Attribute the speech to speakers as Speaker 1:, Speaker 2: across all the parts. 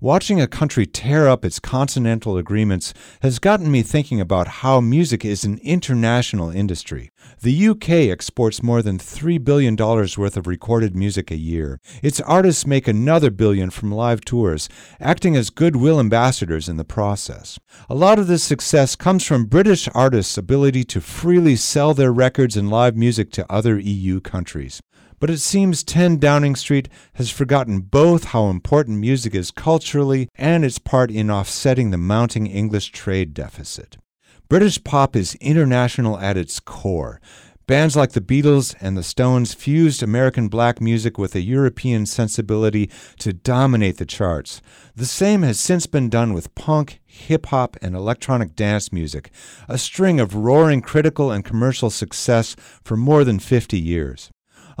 Speaker 1: Watching a country tear up its continental agreements has gotten me thinking about how music is an international industry. The UK exports more than $3 billion worth of recorded music a year. Its artists make another billion from live tours, acting as goodwill ambassadors in the process. A lot of this success comes from British artists' ability to freely sell their records and live music to other EU countries. But it seems 10 Downing Street has forgotten both how important music is culturally and its part in offsetting the mounting English trade deficit. British pop is international at its core. Bands like the Beatles and the Stones fused American black music with a European sensibility to dominate the charts. The same has since been done with punk, hip hop, and electronic dance music, a string of roaring critical and commercial success for more than 50 years.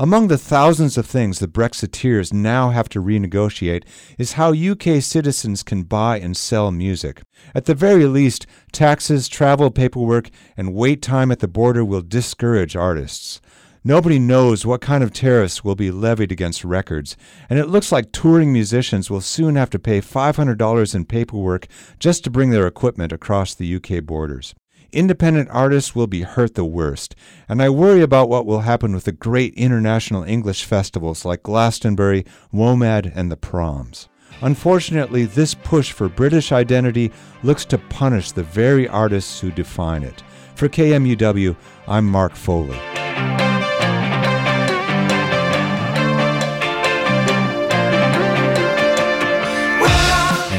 Speaker 1: Among the thousands of things the Brexiteers now have to renegotiate is how UK citizens can buy and sell music. At the very least, taxes, travel paperwork, and wait time at the border will discourage artists. Nobody knows what kind of tariffs will be levied against records, and it looks like touring musicians will soon have to pay $500 in paperwork just to bring their equipment across the UK borders independent artists will be hurt the worst, and I worry about what will happen with the great international English festivals like Glastonbury, WOMAD, and the Proms. Unfortunately, this push for British identity looks to punish the very artists who define it. For KMUW, I'm Mark Foley.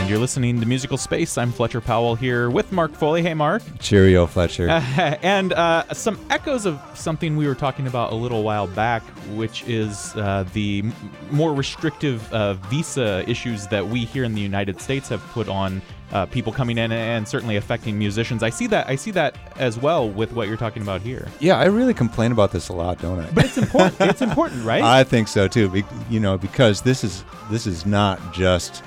Speaker 2: You're listening to Musical Space. I'm Fletcher Powell here with Mark Foley. Hey, Mark.
Speaker 1: Cheerio, Fletcher.
Speaker 2: and uh, some echoes of something we were talking about a little while back, which is uh, the m- more restrictive uh, visa issues that we here in the United States have put on uh, people coming in and certainly affecting musicians. I see that. I see that as well with what you're talking about here.
Speaker 1: Yeah, I really complain about this a lot, don't I?
Speaker 2: But it's important. it's important, right?
Speaker 1: I think so too. Be- you know, because this is this is not just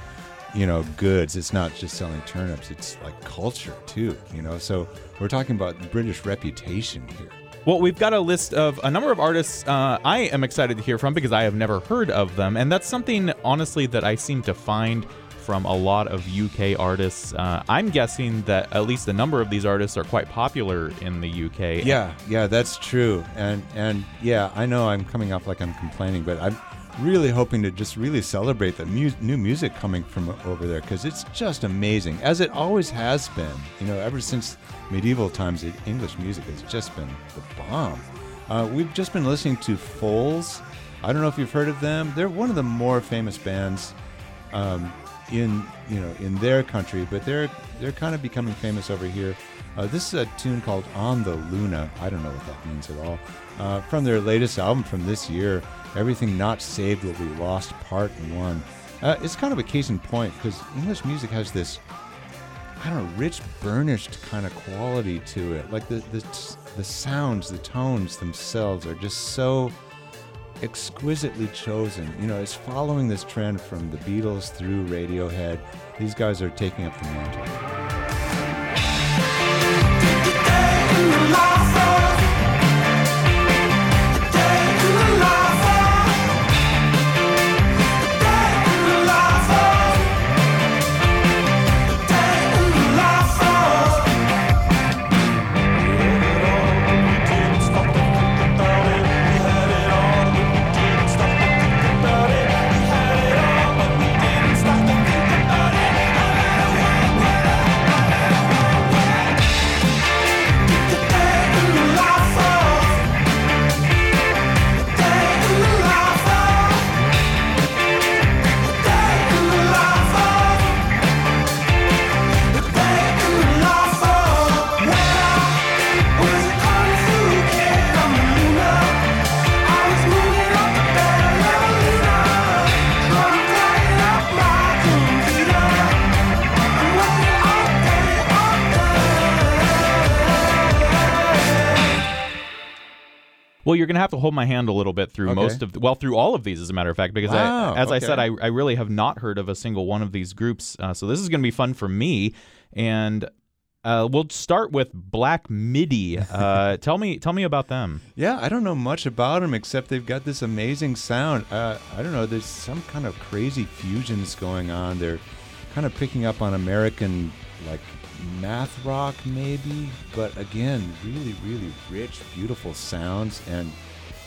Speaker 1: you know goods it's not just selling turnips it's like culture too you know so we're talking about british reputation here
Speaker 2: well, we've got a list of a number of artists uh, I am excited to hear from because I have never heard of them. And that's something, honestly, that I seem to find from a lot of UK artists. Uh, I'm guessing that at least a number of these artists are quite popular in the UK.
Speaker 1: Yeah, yeah, that's true. And and yeah, I know I'm coming off like I'm complaining, but I'm really hoping to just really celebrate the mu- new music coming from over there because it's just amazing, as it always has been. You know, ever since medieval times, English music has just been the bomb. Uh, we've just been listening to Foals. I don't know if you've heard of them. They're one of the more famous bands um, in you know in their country, but they're they're kind of becoming famous over here. Uh, this is a tune called "On the Luna." I don't know what that means at all. Uh, from their latest album from this year, Everything Not Saved Will Be Lost, Part 1. Uh, it's kind of a case in point because English music has this, I don't know, rich, burnished kind of quality to it. Like the, the, the sounds, the tones themselves are just so exquisitely chosen. You know, it's following this trend from the Beatles through Radiohead. These guys are taking up the mantle.
Speaker 2: Well, you're going to have to hold my hand a little bit through okay. most of, the, well, through all of these, as a matter of fact, because wow, I, as okay. I said, I, I really have not heard of a single one of these groups. Uh, so this is going to be fun for me. And uh, we'll start with Black Midi. Uh, tell me, tell me about them.
Speaker 1: Yeah, I don't know much about them except they've got this amazing sound. Uh, I don't know. There's some kind of crazy fusions going on. They're kind of picking up on American like math rock maybe, but again, really, really rich, beautiful sounds and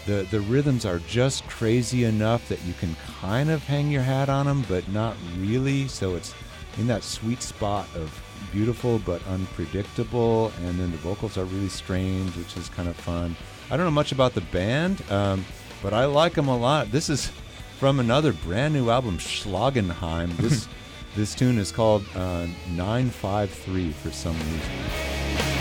Speaker 1: the the rhythms are just crazy enough that you can kind of hang your hat on them, but not really. So it's in that sweet spot of beautiful but unpredictable, and then the vocals are really strange, which is kind of fun. I don't know much about the band, um, but I like them a lot. This is from another brand new album, Schlagenheim. This this tune is called uh, 953 for some reason.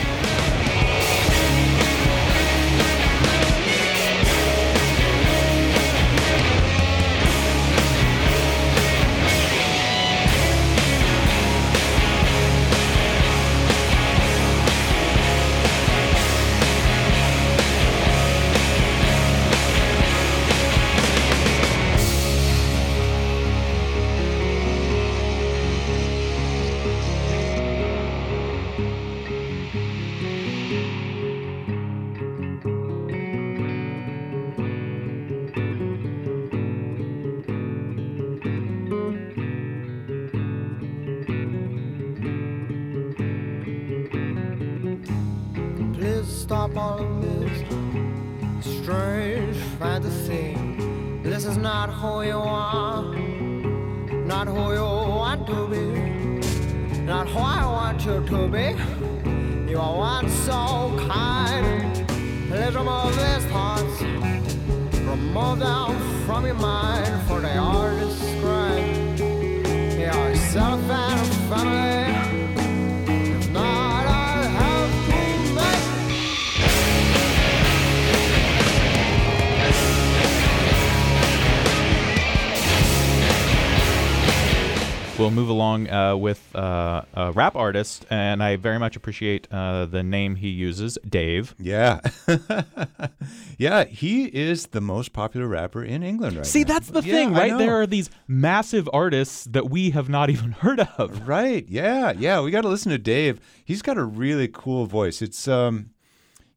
Speaker 3: Be, not who I want you to be. You are one so kind. Please remove these thoughts, remove them from your mind, for they are described. Yourself and family.
Speaker 2: We'll move along uh, with uh, a rap artist, and I very much appreciate uh, the name he uses, Dave.
Speaker 1: Yeah. yeah, he is the most popular rapper in England right
Speaker 2: See,
Speaker 1: now.
Speaker 2: that's the
Speaker 1: Yeah,
Speaker 2: thing, right? There are these massive artists that we have not even heard of.
Speaker 1: Right. Yeah. Yeah. We got to listen to Dave. He's got a really cool voice. It's um,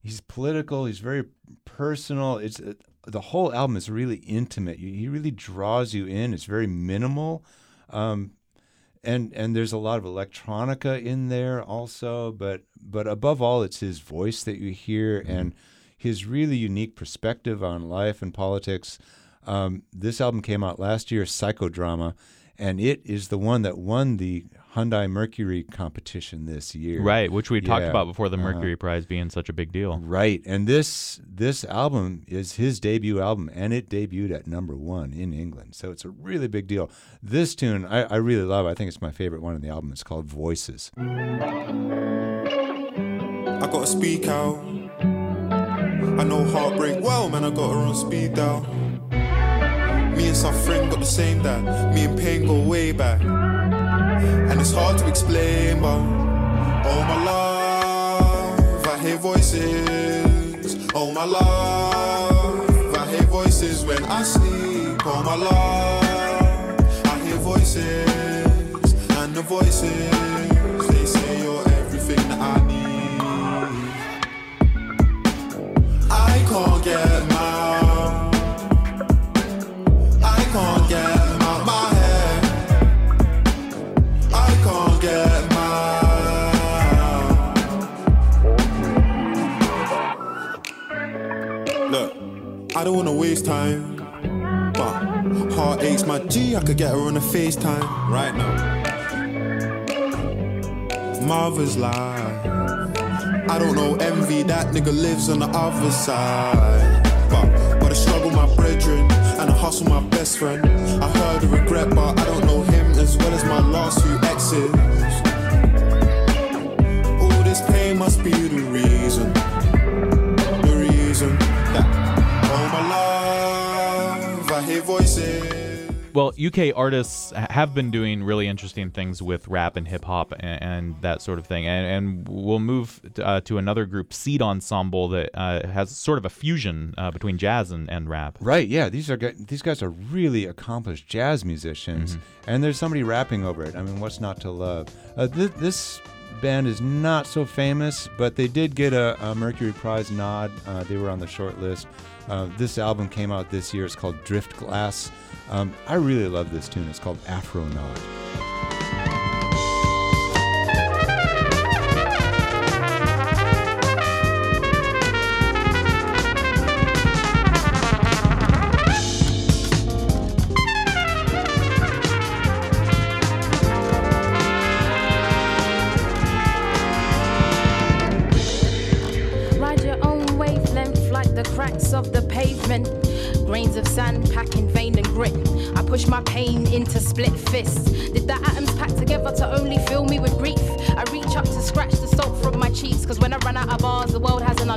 Speaker 1: he's political. He's very personal. It's uh, the whole album is really intimate. He really draws you in. It's very minimal. Um, and and there's a lot of electronica in there also. But but above all, it's his voice that you hear and his really unique perspective on life and politics. Um, this album came out last year, Psychodrama, and it is the one that won the Hyundai Mercury competition this year.
Speaker 2: Right, which we talked about before the. Mercury uh-huh. Prize being such a big deal.
Speaker 1: Right, and this this album is his debut album, and it debuted at number one in England, so it's a really big deal. This tune I, I really love. I think it's my favorite one on the album. It's called Voices.
Speaker 4: I gotta speak out. I know heartbreak well, man. I got her on speed dial. Me and suffering got the same dad. Me and pain go way back. And it's hard to explain, but oh my love, I hear voices. Oh my love, I hear voices when I sleep. Oh my love, I hear voices. And the voices, they say you're everything that I need. I can't get them don't wanna waste time, but heart aches my G. I could get her on a FaceTime right now. Mother's life. I don't know envy, that nigga lives on the other side. But, but I struggle my brethren and I hustle my best friend. I heard the regret, but I don't know him as well as my last few exes. All this pain must be the reason.
Speaker 2: Well, UK artists have been doing really interesting things with rap and hip hop and, and that sort of thing. And, and we'll move t- uh, to another group, Seed Ensemble, that uh, has sort of a fusion uh, between jazz and, and rap.
Speaker 1: Right, yeah, these are these guys are really accomplished jazz musicians, and there's somebody rapping over it. I mean, what's not to love? Uh, th- this band is not so famous, but they did get a, a Mercury Prize nod. Uh, they were on the short list. Uh, this album came out this year. It's called Drift Glass. Um, I really love this tune. It's called Afronaut.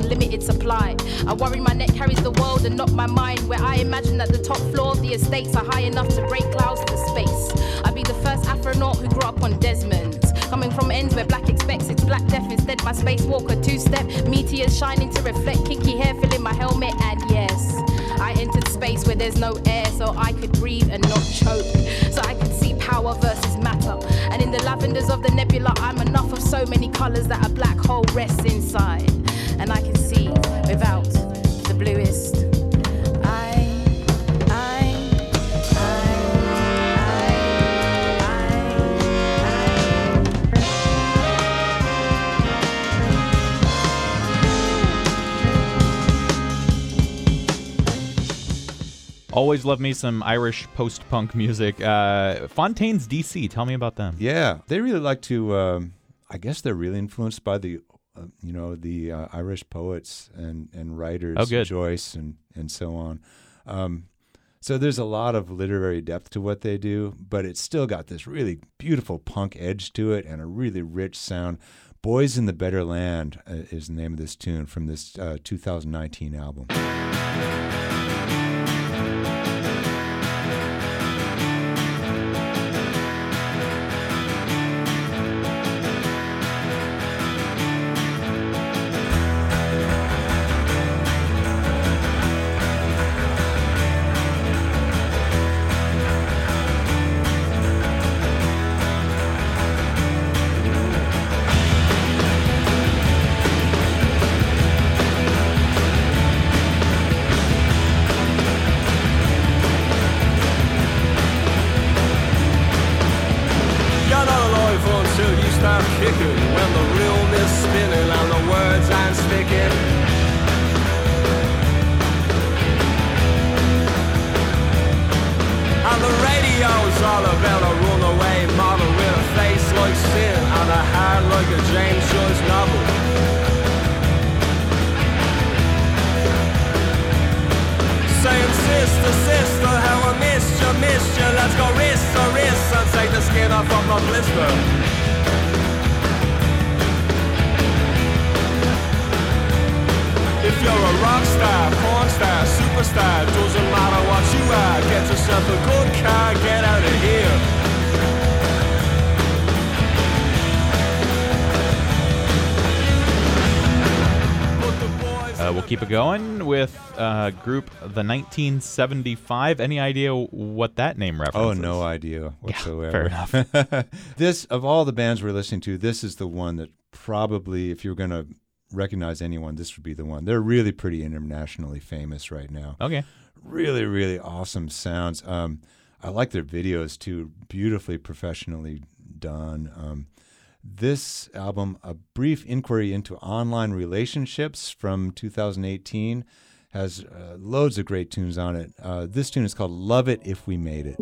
Speaker 5: Unlimited supply. I worry my neck carries the world and not my mind. Where I imagine that the top floor of the estates are high enough to break clouds to space. I'd be the first astronaut who grew up on Desmond. Coming from ends where black expects it's black death instead. My spacewalker two step meteors shining to reflect kinky hair filling my helmet. And yes, I entered space where there's no air, so I could breathe and not choke. So I could see power versus matter. And in the lavenders of the nebula, I'm enough of so many colors that a black hole rests inside. And I can see without the bluest. I, I, I, I, I.
Speaker 2: Always love me some Irish post punk music. Uh, Fontaine's DC. Tell me about them.
Speaker 1: Yeah, they really like to. Um, I guess they're really influenced by the, you know, the uh, Irish poets and and writers,
Speaker 2: Oh, good.
Speaker 1: Joyce and and so on. Um, so there's a lot of literary depth to what they do, but it's still got this really beautiful punk edge to it and a really rich sound. "Boys in the Better Land" uh, is the name of this tune from this uh, 2019 album.
Speaker 6: The skin my blister. If you're a rock star, porn star, superstar Doesn't matter what you are Get yourself a good car, get out of here
Speaker 2: Uh, we'll keep it going with uh, group the 1975. Any idea what that name references?
Speaker 1: Oh, no idea whatsoever.
Speaker 2: fair enough.
Speaker 1: this of all the bands we're listening to, this is the one that probably, if you're going to recognize anyone, this would be the one. They're really pretty internationally famous right now.
Speaker 2: Okay.
Speaker 1: Really, really awesome sounds. Um, I like their videos too, beautifully professionally done. Um, this album, A Brief Inquiry into Online Relationships from 2018, has uh, loads of great tunes on it. Uh, this tune is called Love It If We Made It.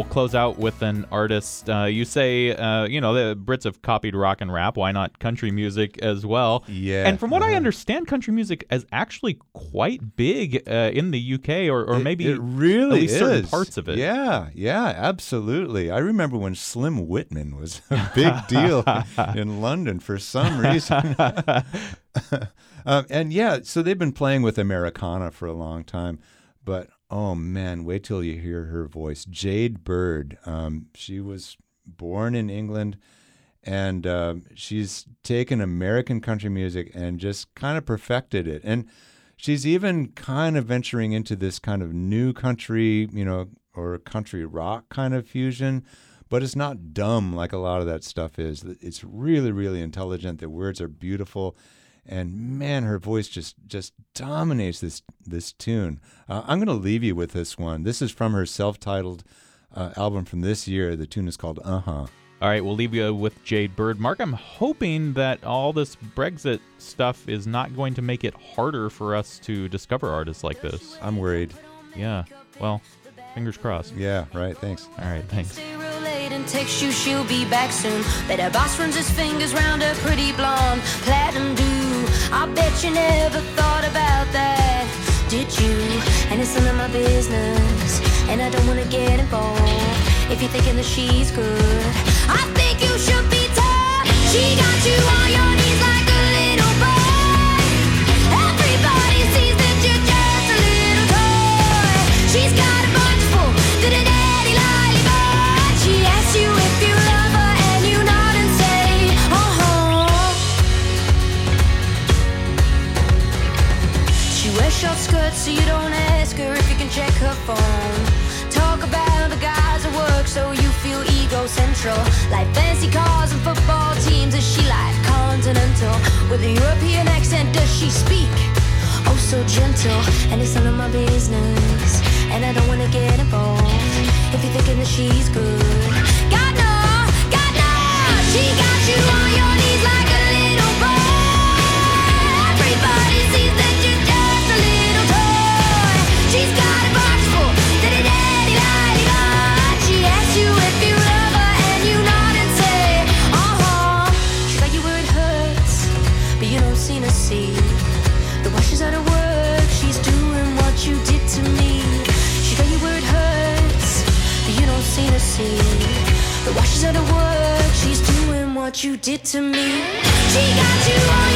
Speaker 3: We'll
Speaker 2: close out with an artist. Uh, you say, uh, you know, the Brits have copied rock and rap. Why not country music as well?
Speaker 1: Yeah,
Speaker 2: And from what I
Speaker 1: uh-huh.
Speaker 2: understand, country music is actually quite big uh, in the UK, or, or
Speaker 1: It-
Speaker 2: maybe
Speaker 1: it really
Speaker 2: at least certain
Speaker 1: is.
Speaker 2: parts of it.
Speaker 1: Yeah, yeah, absolutely. I remember when Slim Whitman was a big deal in London for some reason. um, and yeah, so they've been playing with Americana for a long time, but oh man, wait till you hear her voice. Jade Bird. Um, she was born in England. And um she's taken American country music and just kind of perfected it. And she's even kind of venturing into this kind of new country, you know, or country rock kind of fusion, but it's not dumb like a lot of that stuff is. It's really, really intelligent. The words are beautiful, and man, her voice just just dominates this this tune. Uh, I'm going to leave you with this one. This is from her self-titled uh, album from this year. The tune is called Uh Huh.
Speaker 2: All right, we'll leave you with Jade Bird. Mark, I'm hoping that all this Brexit stuff is not going to make it harder for us to discover artists like this.
Speaker 1: I'm worried.
Speaker 2: Yeah, well, fingers crossed.
Speaker 1: Yeah, right. Thanks.
Speaker 2: All right, thanks.
Speaker 7: Stay real late and text you she'll be back soon. Bet her boss runs his fingers round her pretty blonde platinum do. I bet you never thought about that, did you? And it's none of my business, and I don't wanna get involved. If you're thinking that she's good, I think you should be tough. She got you on your knees get involved if you're thinking that she's good. what you did to me. She got you on.